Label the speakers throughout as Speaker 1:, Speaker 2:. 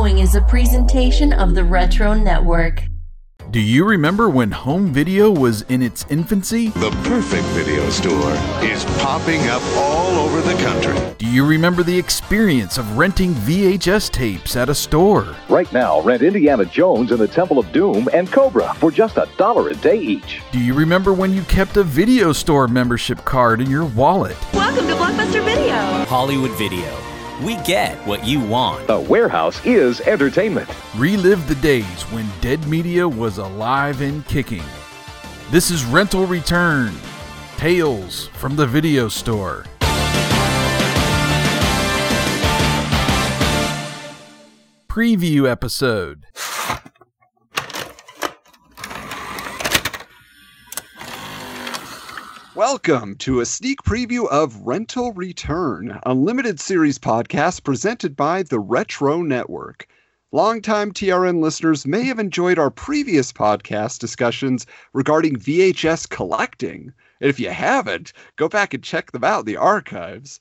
Speaker 1: following is a presentation of the Retro Network.
Speaker 2: Do you remember when home video was in its infancy?
Speaker 3: The perfect video store is popping up all over the country.
Speaker 2: Do you remember the experience of renting VHS tapes at a store?
Speaker 4: Right now, rent Indiana Jones and the Temple of Doom and Cobra for just a dollar a day each.
Speaker 2: Do you remember when you kept a video store membership card in your wallet?
Speaker 5: Welcome to Blockbuster Video.
Speaker 6: Hollywood Video. We get what you want.
Speaker 4: The warehouse is entertainment.
Speaker 2: Relive the days when dead media was alive and kicking. This is Rental Return Tales from the Video Store. Preview episode.
Speaker 7: Welcome to a sneak preview of Rental Return, a limited series podcast presented by the Retro Network. Longtime TRN listeners may have enjoyed our previous podcast discussions regarding VHS collecting. If you haven't, go back and check them out in the archives.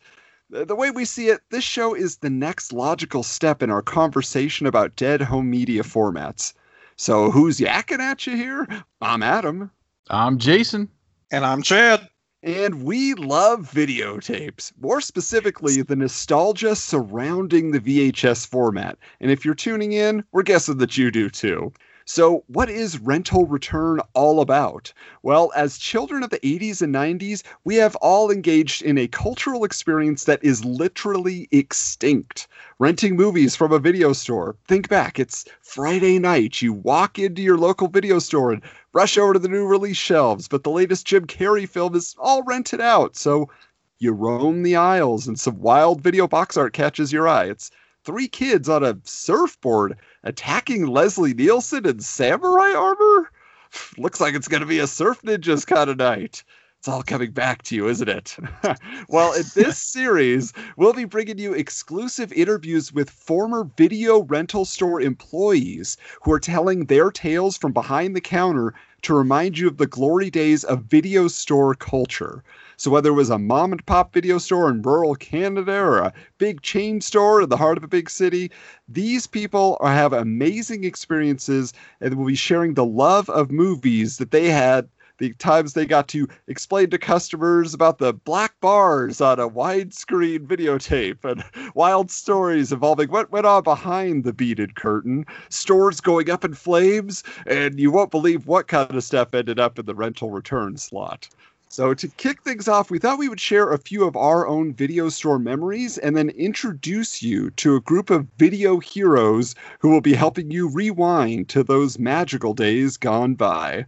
Speaker 7: The the way we see it, this show is the next logical step in our conversation about dead home media formats. So, who's yakking at you here? I'm Adam.
Speaker 2: I'm Jason.
Speaker 8: And I'm Chad.
Speaker 7: And we love videotapes, more specifically, the nostalgia surrounding the VHS format. And if you're tuning in, we're guessing that you do too. So, what is rental return all about? Well, as children of the 80s and 90s, we have all engaged in a cultural experience that is literally extinct. Renting movies from a video store. Think back, it's Friday night. You walk into your local video store and rush over to the new release shelves, but the latest Jim Carrey film is all rented out. So you roam the aisles and some wild video box art catches your eye. It's three kids on a surfboard attacking Leslie Nielsen in samurai armor. Looks like it's going to be a surf ninjas kind of night. It's all coming back to you, isn't it? well, in this series, we'll be bringing you exclusive interviews with former video rental store employees who are telling their tales from behind the counter to remind you of the glory days of video store culture. So, whether it was a mom and pop video store in rural Canada or a big chain store in the heart of a big city, these people are, have amazing experiences and will be sharing the love of movies that they had the times they got to explain to customers about the black bars on a widescreen videotape and wild stories involving what went on behind the beaded curtain, stores going up in flames, and you won't believe what kind of stuff ended up in the rental return slot. So, to kick things off, we thought we would share a few of our own video store memories and then introduce you to a group of video heroes who will be helping you rewind to those magical days gone by.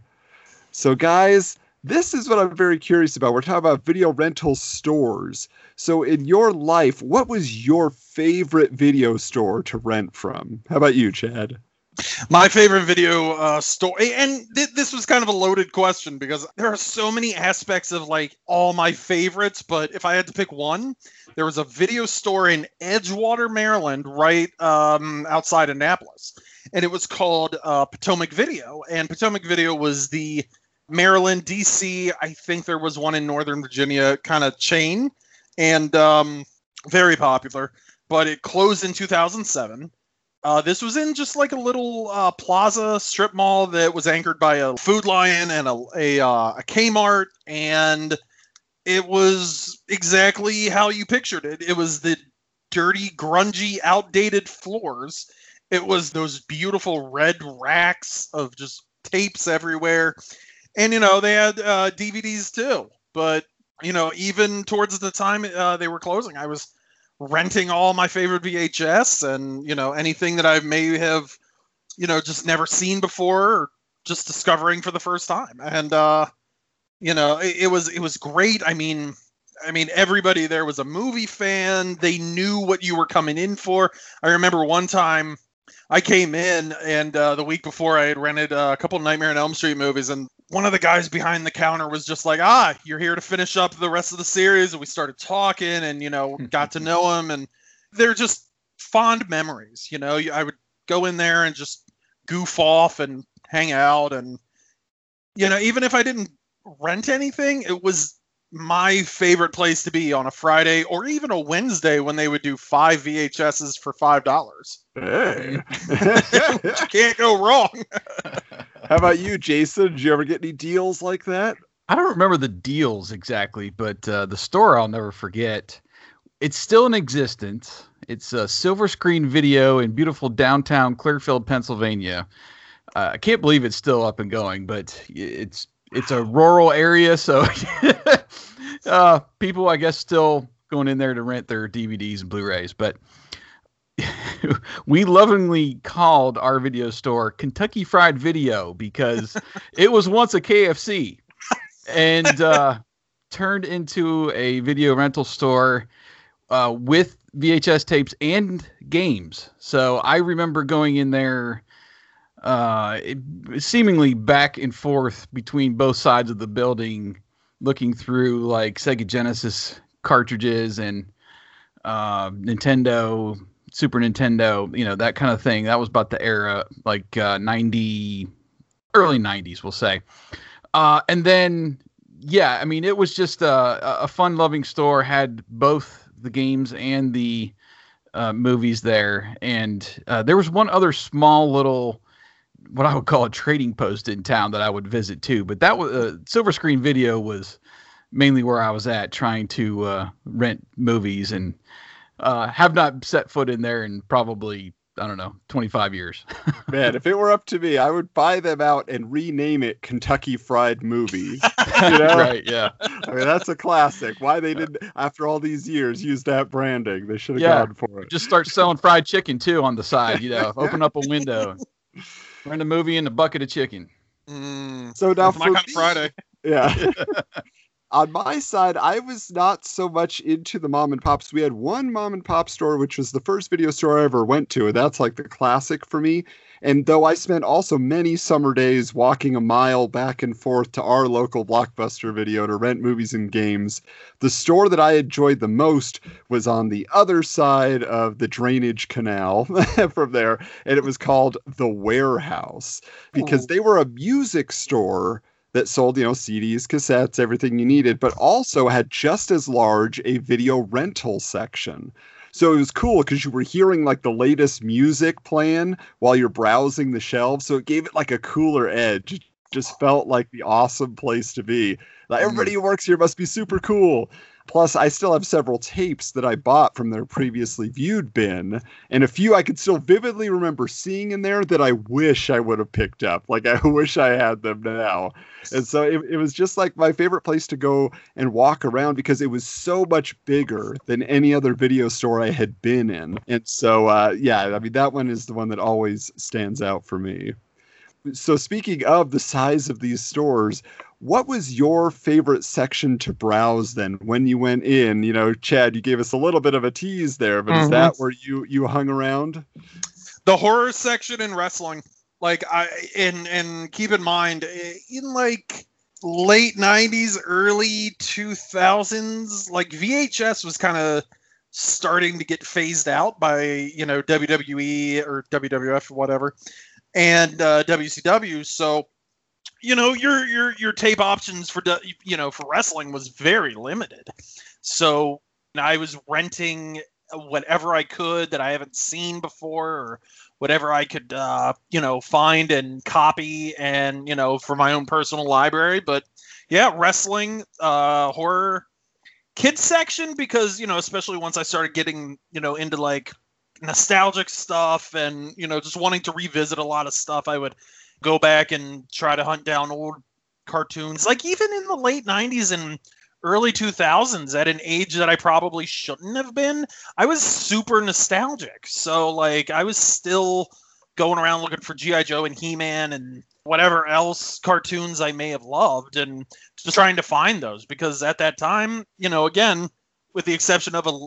Speaker 7: So, guys, this is what I'm very curious about. We're talking about video rental stores. So, in your life, what was your favorite video store to rent from? How about you, Chad?
Speaker 8: My favorite video uh, store, and th- this was kind of a loaded question because there are so many aspects of like all my favorites. But if I had to pick one, there was a video store in Edgewater, Maryland, right um, outside Annapolis, and it was called uh, Potomac Video. And Potomac Video was the Maryland, DC. I think there was one in Northern Virginia kind of chain, and um, very popular. But it closed in 2007. Uh, this was in just like a little uh, plaza strip mall that was anchored by a Food Lion and a a, uh, a Kmart, and it was exactly how you pictured it. It was the dirty, grungy, outdated floors. It was those beautiful red racks of just tapes everywhere, and you know they had uh, DVDs too. But you know, even towards the time uh, they were closing, I was renting all my favorite VHS and you know anything that I may have you know just never seen before or just discovering for the first time. And uh you know it, it was it was great. I mean I mean everybody there was a movie fan. They knew what you were coming in for. I remember one time I came in and uh, the week before I had rented uh, a couple Nightmare on Elm Street movies and one of the guys behind the counter was just like, "Ah, you're here to finish up the rest of the series." And we started talking, and you know, got to know him, and they're just fond memories. You know, I would go in there and just goof off and hang out, and you know, even if I didn't rent anything, it was my favorite place to be on a Friday or even a Wednesday when they would do five VHSs for five dollars.
Speaker 7: Hey.
Speaker 8: you can't go wrong.
Speaker 7: How about you, Jason? Did you ever get any deals like that?
Speaker 2: I don't remember the deals exactly, but uh, the store I'll never forget. It's still in existence. It's a silver screen video in beautiful downtown Clearfield, Pennsylvania. Uh, I can't believe it's still up and going, but it's it's a rural area, so uh, people, I guess, still going in there to rent their DVDs and Blu-rays. But we lovingly called our video store Kentucky Fried Video because it was once a KFC and uh, turned into a video rental store uh, with VHS tapes and games. So I remember going in there uh, it, seemingly back and forth between both sides of the building, looking through like Sega Genesis cartridges and uh, Nintendo, Super Nintendo, you know, that kind of thing. That was about the era, like uh, 90, early 90s, we'll say. Uh, and then, yeah, I mean, it was just a, a fun loving store, had both the games and the uh, movies there. And uh, there was one other small little what I would call a trading post in town that I would visit too. But that was uh, Silver Screen Video was mainly where I was at trying to uh, rent movies and uh, have not set foot in there in probably I don't know 25 years.
Speaker 7: Man, if it were up to me, I would buy them out and rename it Kentucky Fried Movies. You know?
Speaker 2: right? Yeah.
Speaker 7: I mean, that's a classic. Why they didn't, after all these years, use that branding? They should have
Speaker 2: Yeah.
Speaker 7: gone for it.
Speaker 2: Just start selling fried chicken too on the side. You know, open up a window, rent a movie in a bucket of chicken.
Speaker 8: Mm,
Speaker 7: So now
Speaker 8: that's
Speaker 7: for me-
Speaker 8: Friday.
Speaker 7: Yeah. On my side, I was not so much into the mom and pops. We had one mom and pop store, which was the first video store I ever went to, and that's like the classic for me. And though I spent also many summer days walking a mile back and forth to our local blockbuster video to rent movies and games, the store that I enjoyed the most was on the other side of the drainage canal from there, and it was called the Warehouse because
Speaker 8: Ooh.
Speaker 7: they were a music store that sold, you know, CDs, cassettes, everything you needed, but also had just as large a video rental section. So it was cool because you were hearing like the latest music playing while you're browsing the shelves. So it gave it like a cooler edge. It just felt like the awesome place to be. Like mm. everybody who works here must be super cool. Plus, I still have several tapes that I bought from their previously viewed bin, and a few I could still vividly remember seeing in there that I wish I would have picked up. Like, I wish I had them now. And so it, it was just like my favorite place to go and walk around because it was so much bigger than any other video store I had been in. And so, uh, yeah, I mean, that one is the one that always stands out for me. So, speaking of the size of these stores, what was your favorite section to browse then when you went in? You know, Chad, you gave us a little bit of a tease there, but is
Speaker 8: Mhm.
Speaker 7: that where you you hung around?
Speaker 8: the horror section in wrestling like i and and keep in mind eh, in like late 90s early 2000s like vhs was kind of starting to get phased out by you know wwe or wwf or whatever and uh, wcw so you know your your your tape options for you know for wrestling was very limited so i was renting whatever i could that i haven't seen before or whatever I could, uh, you know, find and copy, and you know, for my own personal library. But yeah, wrestling, uh, horror, kids section because you know, especially once I started getting you know into like nostalgic stuff and you know just wanting to revisit a lot of stuff, I would go back and try to hunt down old cartoons, like even in the late '90s and early 2000s at an age that I probably shouldn't have been. I was super nostalgic. So like I was still going around looking for GI Joe and He-Man and whatever else cartoons I may have loved and just trying to find those because at that time, you know, again, with the exception of a,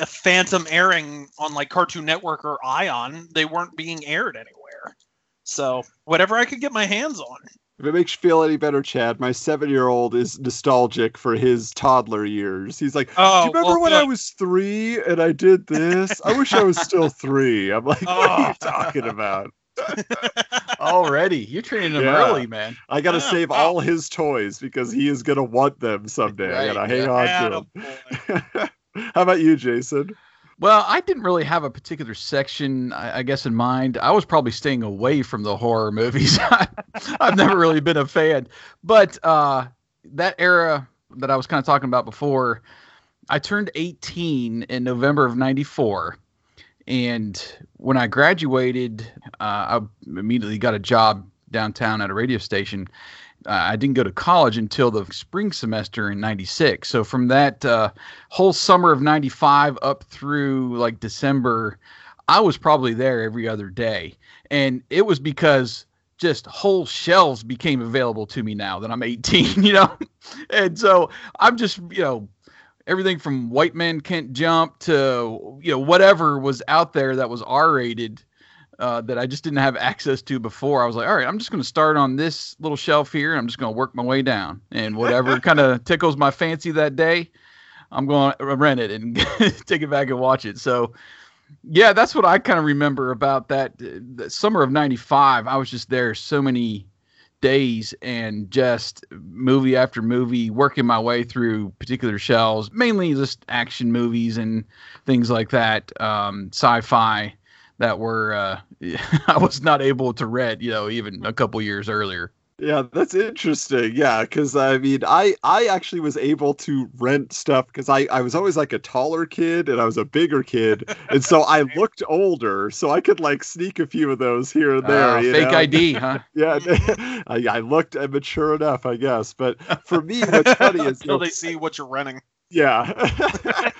Speaker 8: a phantom airing on like Cartoon Network or Ion, they weren't being aired anywhere. So whatever I could get my hands on.
Speaker 7: If it makes you feel any better, Chad, my seven-year-old is nostalgic for his toddler years. He's like,
Speaker 8: Oh,
Speaker 7: "Do you remember
Speaker 8: well,
Speaker 7: when I was three and I did this? I wish I was still three. I'm like, "What are
Speaker 8: Oh.
Speaker 7: you talking about?"
Speaker 2: Already, you're training him
Speaker 7: Yeah.
Speaker 2: early, man.
Speaker 7: I got to
Speaker 8: Yeah,
Speaker 7: save all his toys because he is going to want them someday. I
Speaker 2: Right,
Speaker 7: got to hang
Speaker 2: yeah.
Speaker 7: on to them. How about you, Jason?
Speaker 2: Well, I didn't really have a particular section, I, I guess, in mind. I was probably staying away from the horror movies. I've never really been a fan, but uh, that era that I was kind of talking about before, I turned 18 in November of '94, and when I graduated, uh, I immediately got a job downtown at a radio station. Uh, I didn't go to college until the spring semester in '96. So from that uh, whole summer of '95 up through like December, I was probably there every other day, and it was because just whole shelves became available to me now that I'm 18. You know, and so I'm just you know everything from White Man Can't Jump to you know whatever was out there that was R rated uh, that I just didn't have access to before. I was like, all right, I'm just going to start on this little shelf here. And I'm just going to work my way down, and whatever kind of tickles my fancy that day, I'm going to rent it and take it back and watch it. So. Yeah, that's what I kind of remember about that, uh, the summer of '95. I was just there so many days and just movie after movie, working my way through particular shelves, mainly just action movies and things like that, um, sci-fi that were uh, I was not able to rent, you know, even a couple years earlier.
Speaker 7: Yeah, that's interesting. Yeah, because I mean, I I actually was able to rent stuff because I I was always like a taller kid and I was a bigger kid, and so I looked older, so I could like sneak a few of those here and there.
Speaker 2: Uh,
Speaker 7: you
Speaker 2: fake
Speaker 7: know?
Speaker 2: ID, huh?
Speaker 7: Yeah, I, I looked uh, mature enough, I guess. But for me, what's funny is you
Speaker 8: until
Speaker 7: know,
Speaker 8: they see what you're renting.
Speaker 7: yeah.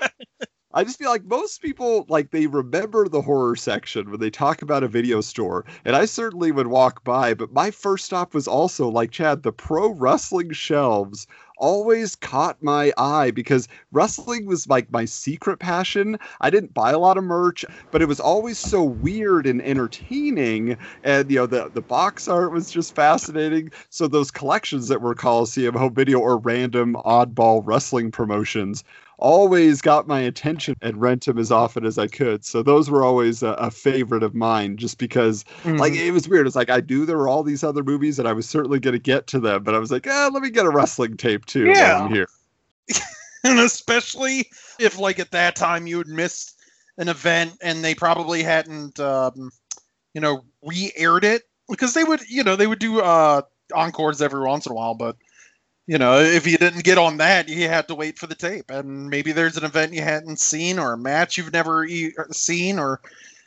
Speaker 7: I just feel like most people like they remember the horror section when they talk about a video store, and I certainly would walk by. But my first stop was also like Chad, the pro wrestling shelves always caught my eye because wrestling was like my secret passion. I didn't buy a lot of merch, but it was always so weird and entertaining. And you know, the the box art was just fascinating. So those collections that were Coliseum home video or random oddball wrestling promotions always got my attention and rent them as often as I could. So those were always a, a favorite of mine just because like
Speaker 8: Mm-hmm.
Speaker 7: it was weird. It's like I knew there were all these other movies and I was certainly going to get to them, but I was like, ah, let me get a wrestling tape too
Speaker 8: Yeah.
Speaker 7: while I'm here.
Speaker 8: and especially if like at that time you had missed an event and they probably hadn't um, you know re-aired it because they would you know they would do uh encores every once in a while but you know if you didn't get on that you had to wait for the tape and maybe there's an event you hadn't seen or a match you've never e- er, seen or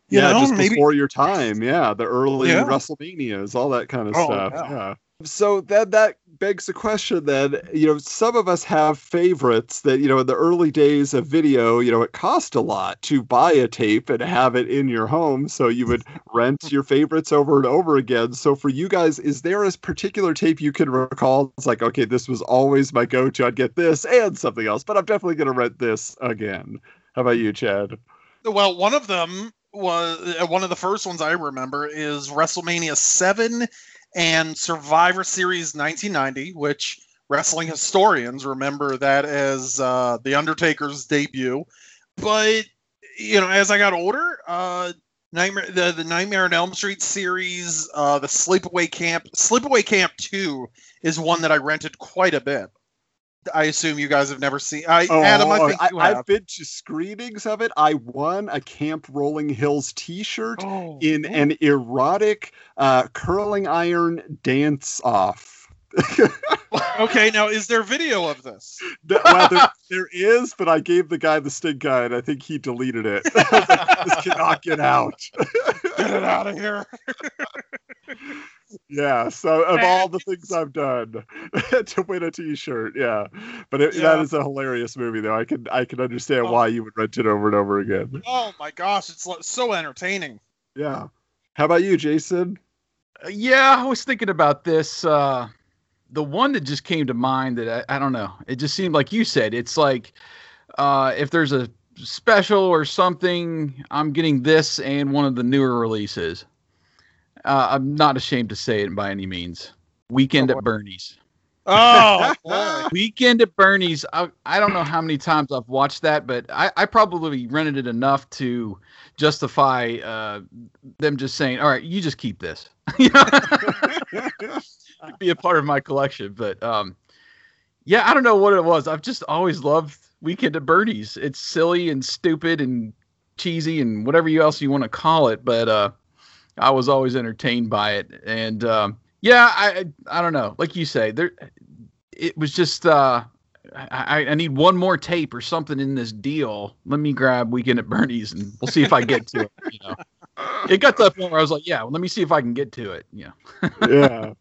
Speaker 8: you
Speaker 7: yeah,
Speaker 8: know
Speaker 7: just
Speaker 8: maybe
Speaker 7: before your time. Yeah, the early
Speaker 8: Yeah.
Speaker 7: WrestleManias, all that kind of
Speaker 8: Oh,
Speaker 7: stuff.
Speaker 8: yeah.
Speaker 7: Yeah. So that that begs the question then, you know, some of us have favorites that, you know, in the early days of video, you know, it cost a lot to buy a tape and have it in your home. So you would rent your favorites over and over again. So for you guys, is there a particular tape you can recall? It's like, okay, this was always my go to. I'd get this and something else, but I'm definitely going to rent this again. How about you, Chad?
Speaker 8: Well, one of them was uh, one of the first ones I remember is WrestleMania 7 and Survivor Series 1990, which wrestling historians remember that as uh, The Undertaker's debut. But, you know, as I got older, uh, Nightmare, the, the Nightmare on Elm Street series, uh, the Sleepaway Camp, Sleepaway Camp 2 is one that I rented quite a bit. I assume you guys have never seen. I, Adam, I think you have.
Speaker 7: have been to screenings of it. I won a Camp Rolling Hills T-shirt
Speaker 8: Oh,
Speaker 7: in an erotic uh, curling iron dance off.
Speaker 8: okay, now is there video of this?
Speaker 7: Th- well, there, there is, but I gave the guy the stink eye, and I think he deleted it. Like, this cannot get out.
Speaker 8: Get it out of here.
Speaker 7: yeah. So of all the things I've done to win a T-shirt, yeah. But it,
Speaker 8: Yeah.
Speaker 7: is a hilarious movie, though. I can I can understand
Speaker 8: Oh.
Speaker 7: why you would rent it over and over again.
Speaker 8: Oh my gosh, it's so entertaining.
Speaker 7: Yeah. How about you, Jason?
Speaker 2: Uh, Yeah, I was thinking about this. Uh, the one that just came to mind that I, I don't know. It just seemed like you said it's like uh, if there's a special or something, I'm getting this and one of the newer releases. Uh, I'm not ashamed to say it by any means. Weekend
Speaker 8: Oh,
Speaker 2: at Bernie's.
Speaker 8: Oh.
Speaker 2: Weekend at Bernie's. I, I don't know how many times I've watched that, but I, I probably rented it enough to justify uh, them just saying, "All right, you just keep this." Be a part of my collection. But um, yeah, I don't know what it was. I've just always loved Weekend at Bernie's. It's silly and stupid and cheesy and whatever you else you want to call it, but uh, I was always entertained by it. And um, yeah, I I don't know. Like you say, there it was just uh, I, I need one more tape or something in this deal. Let me grab Weekend at Bernie's and we'll see if I get to it. You know, it got to the point where I was like, yeah, well, let me see if I can get to it. Yeah.
Speaker 7: yeah.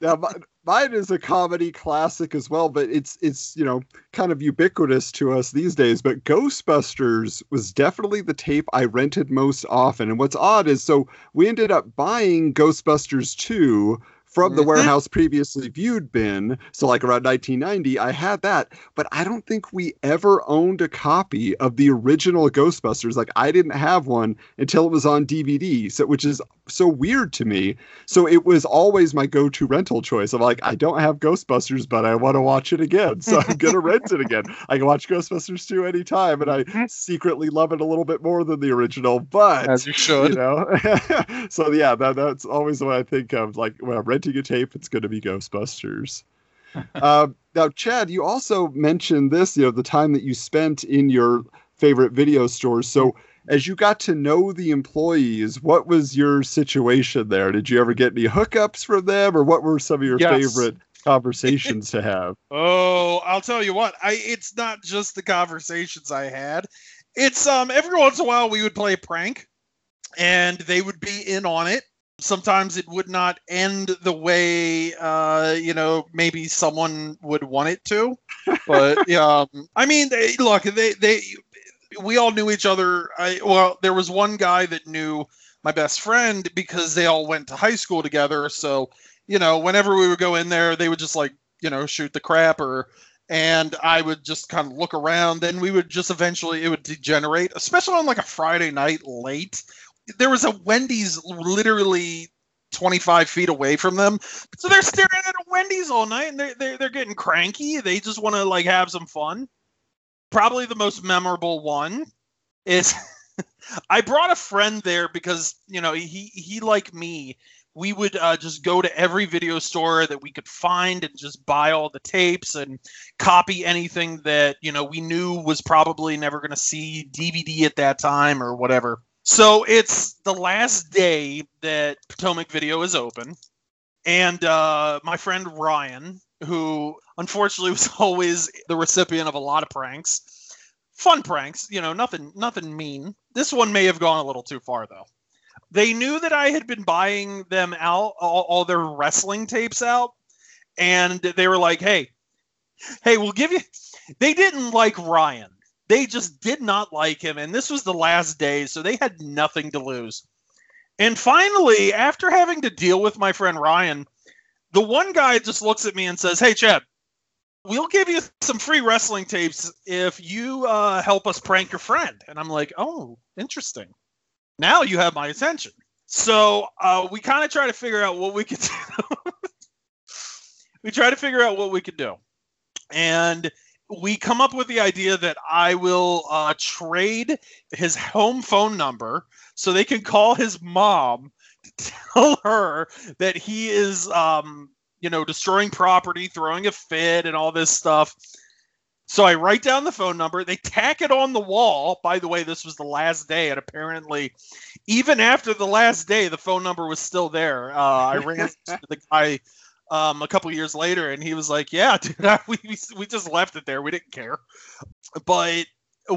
Speaker 7: Now, mi- mine is a comedy classic as well, but it's it's you know kind of ubiquitous to us these days. But Ghostbusters was definitely the tape I rented most often. And what's odd is so we ended up buying Ghostbusters two from the
Speaker 8: Mhm.
Speaker 7: warehouse previously viewed bin. So like around 1990, I had that, but I don't think we ever owned a copy of the original Ghostbusters. Like I didn't have one until it was on DVD. So which is so weird to me. So it was always my go-to rental choice. I'm like, I don't have Ghostbusters, but I want to watch it again, so I'm gonna rent it again. I can watch Ghostbusters 2 anytime, and I secretly love it a little bit more than the original. But
Speaker 8: As you should.
Speaker 7: you know, so yeah, that, that's always what I think of. Like when I'm renting a tape, it's gonna be Ghostbusters. um, now, Chad, you also mentioned this. You know, the time that you spent in your favorite video stores. So as you got to know the employees, what was your situation there? Did you ever get any hookups from them, or what were some of your
Speaker 8: Yes.
Speaker 7: favorite conversations to have?
Speaker 8: Oh, I'll tell you what. I it's not just the conversations I had. It's um every once in a while we would play a prank and they would be in on it. Sometimes it would not end the way uh you know maybe someone would want it to. But um I mean they look they they we all knew each other. I well there was one guy that knew my best friend because they all went to high school together. So, you know, whenever we would go in there, they would just like, you know, shoot the crap or and I would just kind of look around. Then we would just eventually it would degenerate, especially on like a Friday night late. There was a Wendy's literally 25 feet away from them. So they're staring at a Wendy's all night and they're, they're, they're getting cranky. They just want to like have some fun. Probably the most memorable one is I brought a friend there because, you know, he, he like me, we would uh, just go to every video store that we could find and just buy all the tapes and copy anything that you know we knew was probably never going to see DVD at that time or whatever. So it's the last day that Potomac Video is open, and uh, my friend Ryan, who unfortunately was always the recipient of a lot of pranks, fun pranks, you know, nothing nothing mean. This one may have gone a little too far though they knew that I had been buying them out, all, all their wrestling tapes out, and they were like, "Hey, hey, we'll give you." They didn't like Ryan. They just did not like him, and this was the last day, so they had nothing to lose. And finally, after having to deal with my friend Ryan, the one guy just looks at me and says, "Hey, Chad." We'll give you some free wrestling tapes if you uh, help us prank your friend. And I'm like, oh, interesting now you have my attention. So uh, we kind of try to figure out what we could do. we try to figure out what we could do. And we come up with the idea that I will uh, trade his home phone number so they can call his mom tell her that he is, um, you know, destroying property, throwing a fit, and all this stuff. So I write down the phone number. They tack it on the wall. By the way, this was the last day, and apparently, even after the last day, the phone number was still there. Uh, I ran into the guy um, a couple years later, and he was like, "Yeah, dude, I, we we we just left it there. We didn't care." But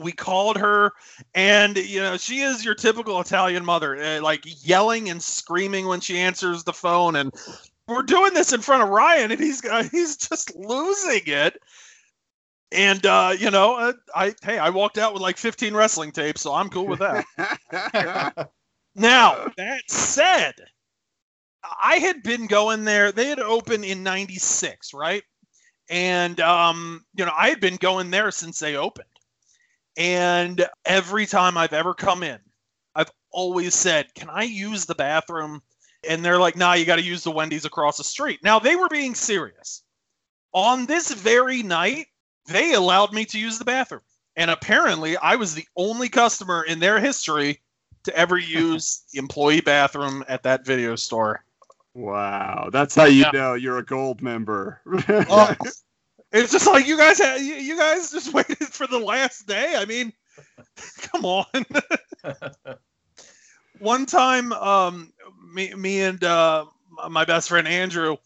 Speaker 8: we called her, and you know, she is your typical Italian mother, uh, like yelling and screaming when she answers the phone, and we're doing this in front of Ryan, and he's uh, he's just losing it. And uh, you know, uh, I hey, I walked out with like 15 wrestling tapes, so I'm cool with that. now that said, I had been going there. They had opened in '96, right? And um, you know, I had been going there since they opened. And every time I've ever come in, I've always said, "Can I use the bathroom?" And they're like, "Nah, you got to use the Wendy's across the street." Now they were being serious. On this very night, they allowed me to use the bathroom. And apparently, I was the only customer in their history to ever use the employee bathroom at that video store.
Speaker 7: Wow, that's how you
Speaker 8: Yeah.
Speaker 7: know you're a gold member.
Speaker 8: Oh, it's just like you guys had, you, guys just waited for the last day. I mean, come on. One time, um, me, me and uh, my best friend Andrew,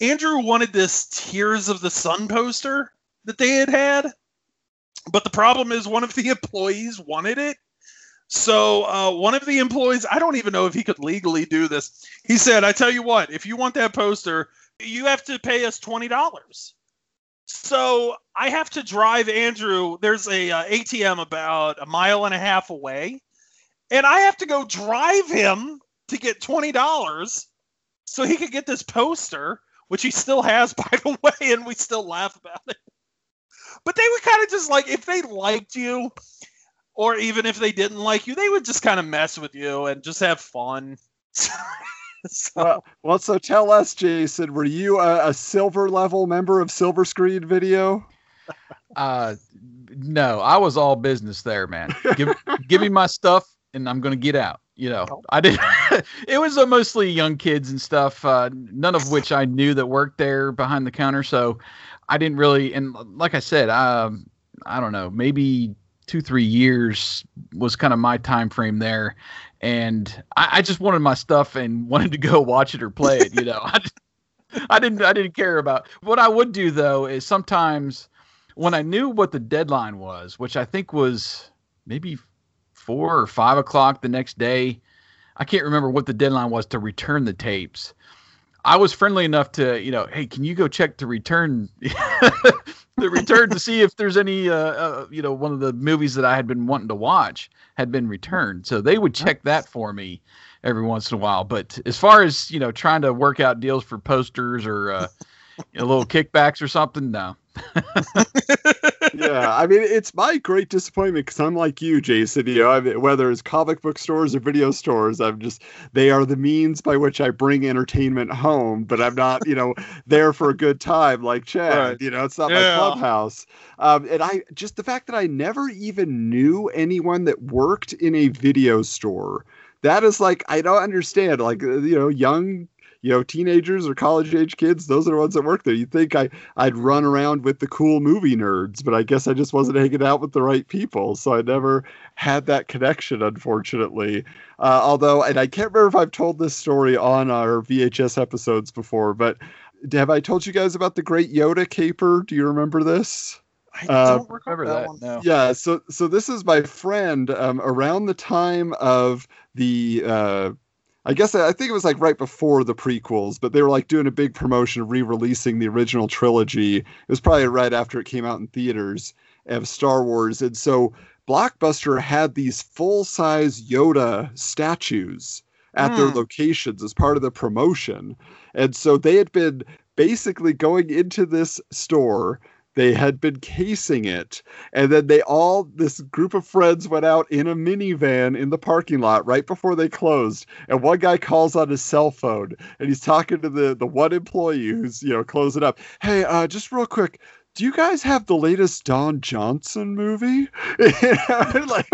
Speaker 8: Andrew wanted this Tears of the Sun poster that they had had, but the problem is one of the employees wanted it. So uh, one of the employees, I don't even know if he could legally do this. He said, "I tell you what, if you want that poster, you have to pay us twenty dollars." So I have to drive Andrew. There's a uh, ATM about a mile and a half away, and I have to go drive him to get twenty dollars so he could get this poster, which he still has, by the way, and we still laugh about it. But they would kind of just like if they liked you, or even if they didn't like you, they would just kind of mess with you and just have fun. So-
Speaker 7: well, well, so tell us, Jason, were you a, a silver level member of Silver Screen Video?
Speaker 2: Uh, no, I was all business there, man. Give give me my stuff, and I'm gonna get out. You know, I did. it was uh, mostly young kids and stuff. Uh, none of which I knew that worked there behind the counter, so I didn't really. And like I said, um, I don't know, maybe two three years was kind of my time frame there, and I, I just wanted my stuff and wanted to go watch it or play it. You know, I, just- I didn't I didn't care about. What I would do though is sometimes when I knew what the deadline was, which I think was maybe four or five o'clock the next day, I can't remember what the deadline was to return the tapes. I was friendly enough to, you know, hey, can you go check to return, the return to see if there's any, uh, uh, you know, one of the movies that I had been wanting to watch had been returned. So they would check that for me every once in a while. But as far as you know, trying to work out deals for posters or uh, you know, little kickbacks or something, no.
Speaker 7: yeah, I mean, it's my great disappointment because I'm like you, Jason. You know, I mean, whether it's comic book stores or video stores, I'm just they are the means by which I bring entertainment home. But I'm not, you know, there for a good time like Chad.
Speaker 8: Right.
Speaker 7: You know, it's not
Speaker 8: Yeah.
Speaker 7: my clubhouse. Um, and I just the fact that I never even knew anyone that worked in a video store. That is like I don't understand. Like you know, young you know teenagers or college age kids those are the ones that work there you think i i'd run around with the cool movie nerds but i guess i just wasn't hanging out with the right people so i never had that connection unfortunately uh, although and i can't remember if i've told this story on our vhs episodes before but have i told you guys about the great yoda caper do you remember this
Speaker 8: I
Speaker 7: Uh,
Speaker 8: don't recall
Speaker 2: Remember
Speaker 8: that,
Speaker 2: that?
Speaker 8: one.
Speaker 2: No.
Speaker 7: yeah so so this is my friend um, around the time of the uh I guess I think it was like right before the prequels, but they were like doing a big promotion, of re-releasing the original trilogy. It was probably right after it came out in theaters of Star Wars, and so Blockbuster had these full-size Yoda statues at their
Speaker 8: Hmm.
Speaker 7: locations as part of the promotion, and so they had been basically going into this store. They had been casing it, and then they all, this group of friends went out in a minivan in the parking lot right before they closed. And one guy calls on his cell phone and he's talking to the, the one employee who's, you know, closing up. Hey, uh, just real quick. Do you guys have the latest Don Johnson movie? You know, like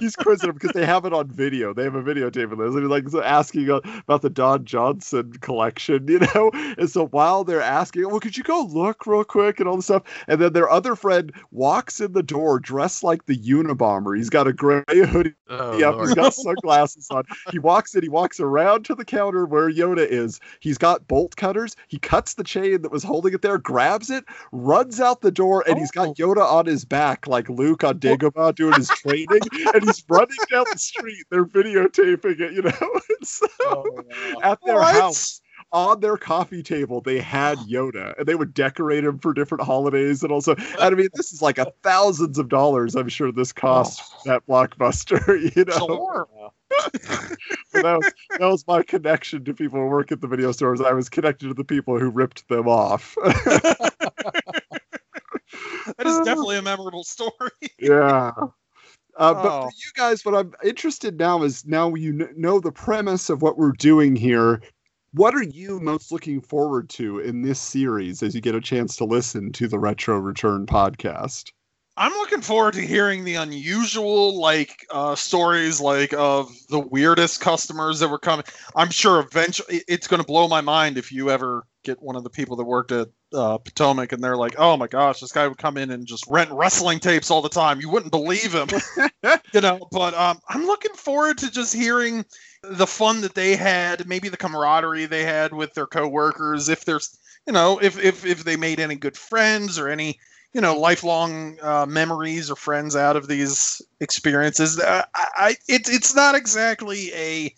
Speaker 7: he's, quizzing him because they have it on video. They have a videotape of this, and he's like so asking about the Don Johnson collection, you know. And so while they're asking, well, could you go look real quick and all this stuff, and then their other friend walks in the door dressed like the Unabomber. He's got a gray hoodie
Speaker 2: Oh,
Speaker 7: up.
Speaker 2: Lord.
Speaker 7: He's got sunglasses on. He walks in. He walks around to the counter where Yoda is. He's got bolt cutters. He cuts the chain that was holding it there, grabs it, runs out the door, and he's got Yoda on his back like Luke on Dagobah doing his training, and he's running down the street. They're videotaping it, you know. So
Speaker 2: Oh,
Speaker 7: at their
Speaker 8: What?
Speaker 7: house. On their coffee table, they had Yoda, and they would decorate him for different holidays, and also, I mean, this is like a thousands of dollars. I'm sure this cost that blockbuster, you know.
Speaker 8: Sure.
Speaker 7: So that, was, that was my connection to people who work at the video stores. I was connected to the people who ripped them off.
Speaker 8: That is definitely a memorable story.
Speaker 7: yeah. Uh, but
Speaker 8: Oh.
Speaker 7: for you guys, what I'm interested now is now you kn- know the premise of what we're doing here. What are you most looking forward to in this series as you get a chance to listen to the Retro Return podcast?
Speaker 8: I'm looking forward to hearing the unusual like uh, stories like of the weirdest customers that were coming. I'm sure eventually it's going to blow my mind if you ever get one of the people that worked at uh, Potomac and they're like, "Oh my gosh, this guy would come in and just rent wrestling tapes all the time. You wouldn't believe him." you know, but um, I'm looking forward to just hearing the fun that they had, maybe the camaraderie they had with their coworkers. If there's, you know, if if if they made any good friends or any you know lifelong uh, memories or friends out of these experiences. Uh, I, I it, it's not exactly a.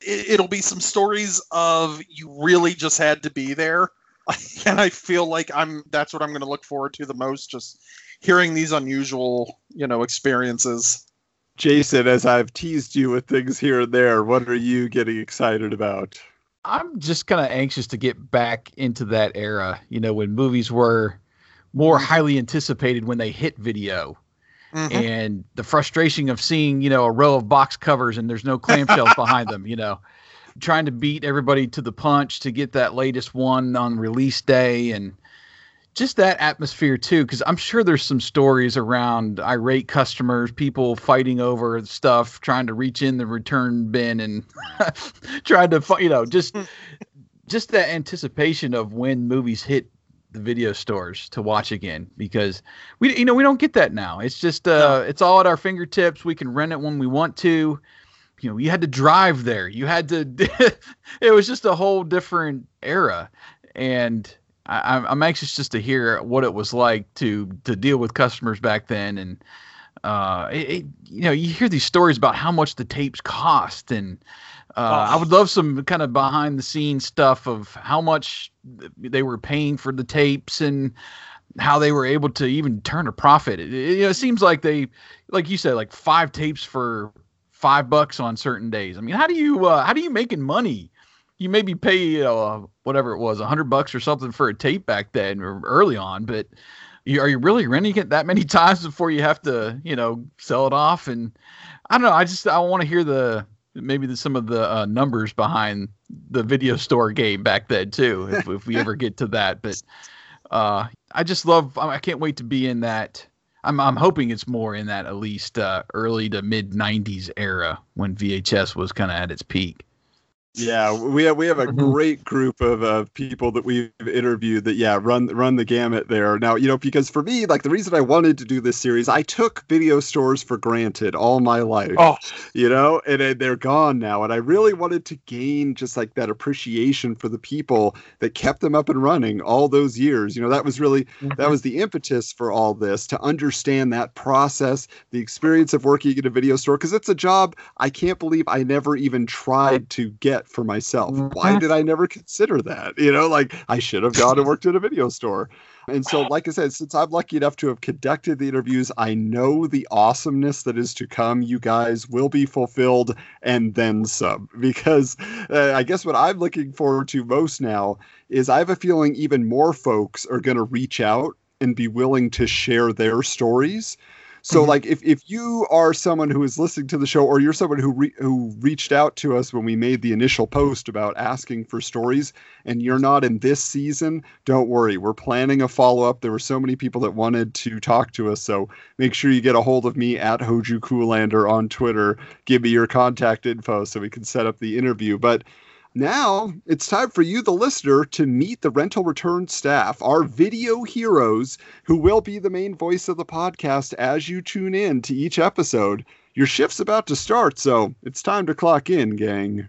Speaker 8: It, it'll be some stories of you really just had to be there, and I feel like I'm. That's what I'm going to look forward to the most. Just hearing these unusual, you know, experiences.
Speaker 7: Jason, as I've teased you with things here and there, what are you getting excited about?
Speaker 2: I'm just kind of anxious to get back into that era, you know, when movies were more highly anticipated when they hit video. Mm-hmm. And the frustration of seeing, you know, a row of box covers and there's no clamshells behind them, you know, trying to beat everybody to the punch to get that latest one on release day and just that atmosphere too because i'm sure there's some stories around irate customers people fighting over stuff trying to reach in the return bin and trying to you know just just that anticipation of when movies hit the video stores to watch again because we you know we don't get that now. It's just uh no. it's all at our fingertips. We can rent it when we want to. You know, you had to drive there. You had to it was just a whole different era and I, I'm anxious just to hear what it was like to to deal with customers back then, and uh, it, it, you know, you hear these stories about how much the tapes cost, and uh, oh. I would love some kind of behind the scenes stuff of how much they were paying for the tapes and how they were able to even turn a profit. It, it, you know, it seems like they, like you said, like five tapes for five bucks on certain days. I mean, how do you uh, how do you making money? You maybe pay you know, whatever it was, a hundred bucks or something for a tape back then or early on, but you, are you really renting it that many times before you have to you know sell it off? And I don't know. I just I want to hear the maybe the, some of the uh, numbers behind the video store game back then too, if, if we ever get to that. But uh, I just love. I can't wait to be in that. I'm I'm hoping it's more in that at least uh, early to mid '90s era when VHS was kind of at its peak.
Speaker 7: Yeah, we have we have a mm-hmm. great group of uh, people that we've interviewed that yeah run run the gamut there. Now you know because for me like the reason I wanted to do this series I took video stores for granted all my life.
Speaker 8: Oh,
Speaker 7: you know, and, and they're gone now, and I really wanted to gain just like that appreciation for the people that kept them up and running all those years. You know, that was really mm-hmm. that was the impetus for all this to understand that process, the experience of working in a video store because it's a job I can't believe I never even tried to get for myself. Why did I never consider that? You know, like I should have gone and worked at a video store. And so, like I said, since I'm lucky enough to have conducted the interviews, I know the awesomeness that is to come. You guys will be fulfilled and then some. Because uh, I guess what I'm looking forward to most now is I have a feeling even more folks are going to reach out and be willing to share their stories so, mm-hmm. like, if, if you are someone who is listening to the show, or you're someone who re- who reached out to us when we made the initial post about asking for stories, and you're not in this season, don't worry. We're planning a follow up. There were so many people that wanted to talk to us, so make sure you get a hold of me at Hoju Coolander on Twitter. Give me your contact info so we can set up the interview. But now it's time for you, the listener, to meet the rental return staff, our video heroes, who will be the main voice of the podcast as you tune in to each episode. Your shift's about to start, so it's time to clock in, gang.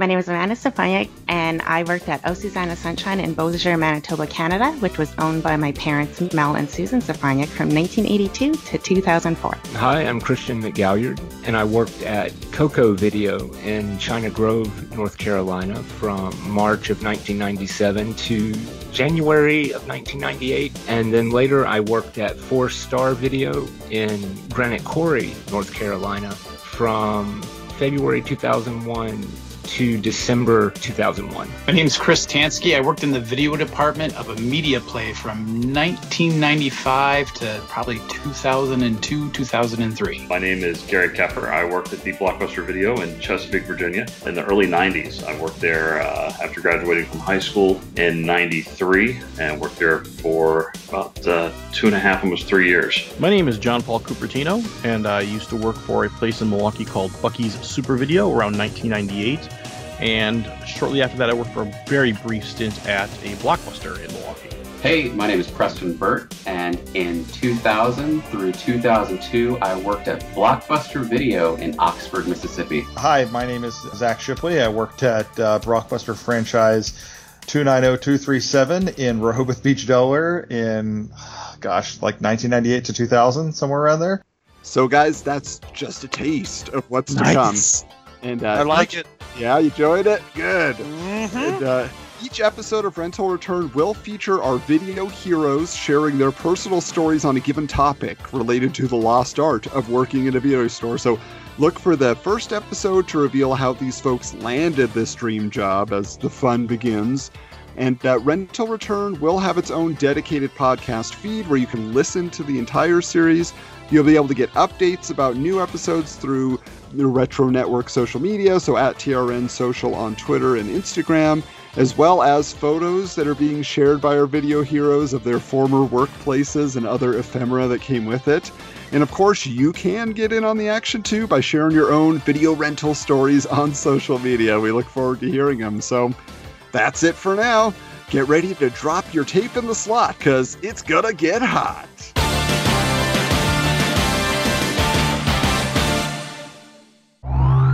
Speaker 5: My name is Amanda Stefaniak, and I worked at O Susanna Sunshine in Beausejour, Manitoba, Canada, which was owned by my parents, Mel and Susan Stefaniak, from 1982 to 2004.
Speaker 9: Hi, I'm Christian McGalliard, and I worked at Coco Video in China Grove, North Carolina, from March of 1997 to January of 1998. And then later I worked at Four Star Video in Granite Quarry, North Carolina, from February 2001 to December 2001.
Speaker 10: My name is Chris Tansky. I worked in the video department of a media play from 1995 to probably 2002, 2003.
Speaker 11: My name is Gary Keffer. I worked at the Blockbuster Video in Chesapeake, Virginia in the early 90s. I worked there uh, after graduating from high school in 93 and worked there for about uh, two and a half, almost three years.
Speaker 12: My name is John Paul Cupertino, and I used to work for a place in Milwaukee called Bucky's Super Video around 1998. And shortly after that, I worked for a very brief stint at a Blockbuster in Milwaukee.
Speaker 13: Hey, my name is Preston Burt, and in 2000 through 2002, I worked at Blockbuster Video in Oxford, Mississippi.
Speaker 14: Hi, my name is Zach Shipley. I worked at uh, Blockbuster franchise 290237 in Rehoboth Beach, Delaware in, gosh, like 1998 to 2000, somewhere around there.
Speaker 7: So, guys, that's just a taste of what's
Speaker 8: Nice.
Speaker 7: to come. And uh,
Speaker 8: I like
Speaker 7: each-
Speaker 8: it.
Speaker 7: Yeah, you enjoyed it. Good.
Speaker 8: Mhm.
Speaker 7: And uh, each episode of Rental Return will feature our video heroes sharing their personal stories on a given topic related to the lost art of working in a video store. So look for the first episode to reveal how these folks landed this dream job as the fun begins. And uh, Rental Return will have its own dedicated podcast feed where you can listen to the entire series. You'll be able to get updates about new episodes through Retro Network social media, so at TRN Social on Twitter and Instagram, as well as photos that are being shared by our video heroes of their former workplaces and other ephemera that came with it. And of course, you can get in on the action too by sharing your own video rental stories on social media. We look forward to hearing them. So that's it for now. Get ready to drop your tape in the slot because it's gonna get hot.